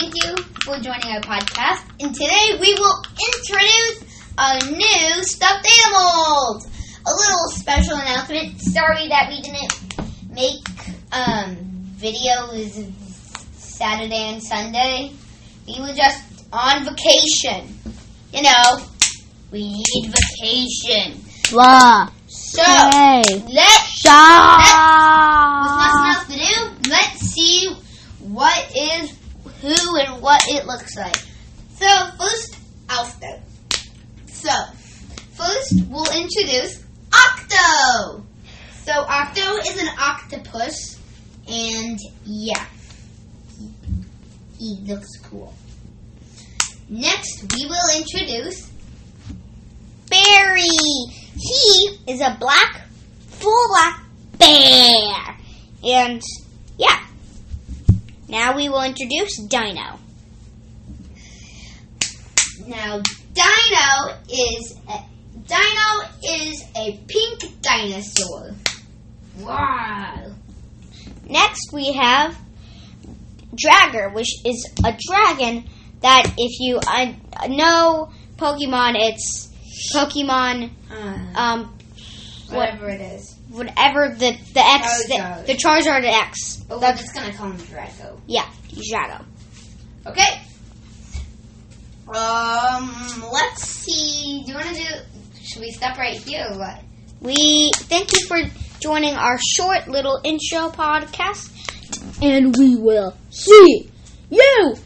thank you for joining our podcast. And today we will introduce a new stuffed animal. A little special announcement. Sorry that we didn't make um, videos Saturday and Sunday. We were just on vacation. You know, we need vacation. Blah. So, Hey. let's Stop. with nothing else to do, let's see what is who and what it looks like. So first, I'll start. So first, we'll introduce Octo. So Octo is an octopus, and yeah, he, he looks cool. Next, we will introduce Barry. He is a black, full black bear. And yeah. Now we will introduce Dino. Now Dino is a, Dino is a pink dinosaur. Wow. Next we have Dragger, which is a dragon that if you uh, know Pokemon, it's Pokemon um whatever it is. whatever the the X Charizard. the, the Charizard X. Oh, we're That's just gonna call him Draco. yeah, Drago. Okay. Um, let's see. Do you want to do? Should we stop right here or what? We thank you for joining our short little intro podcast. And we will see you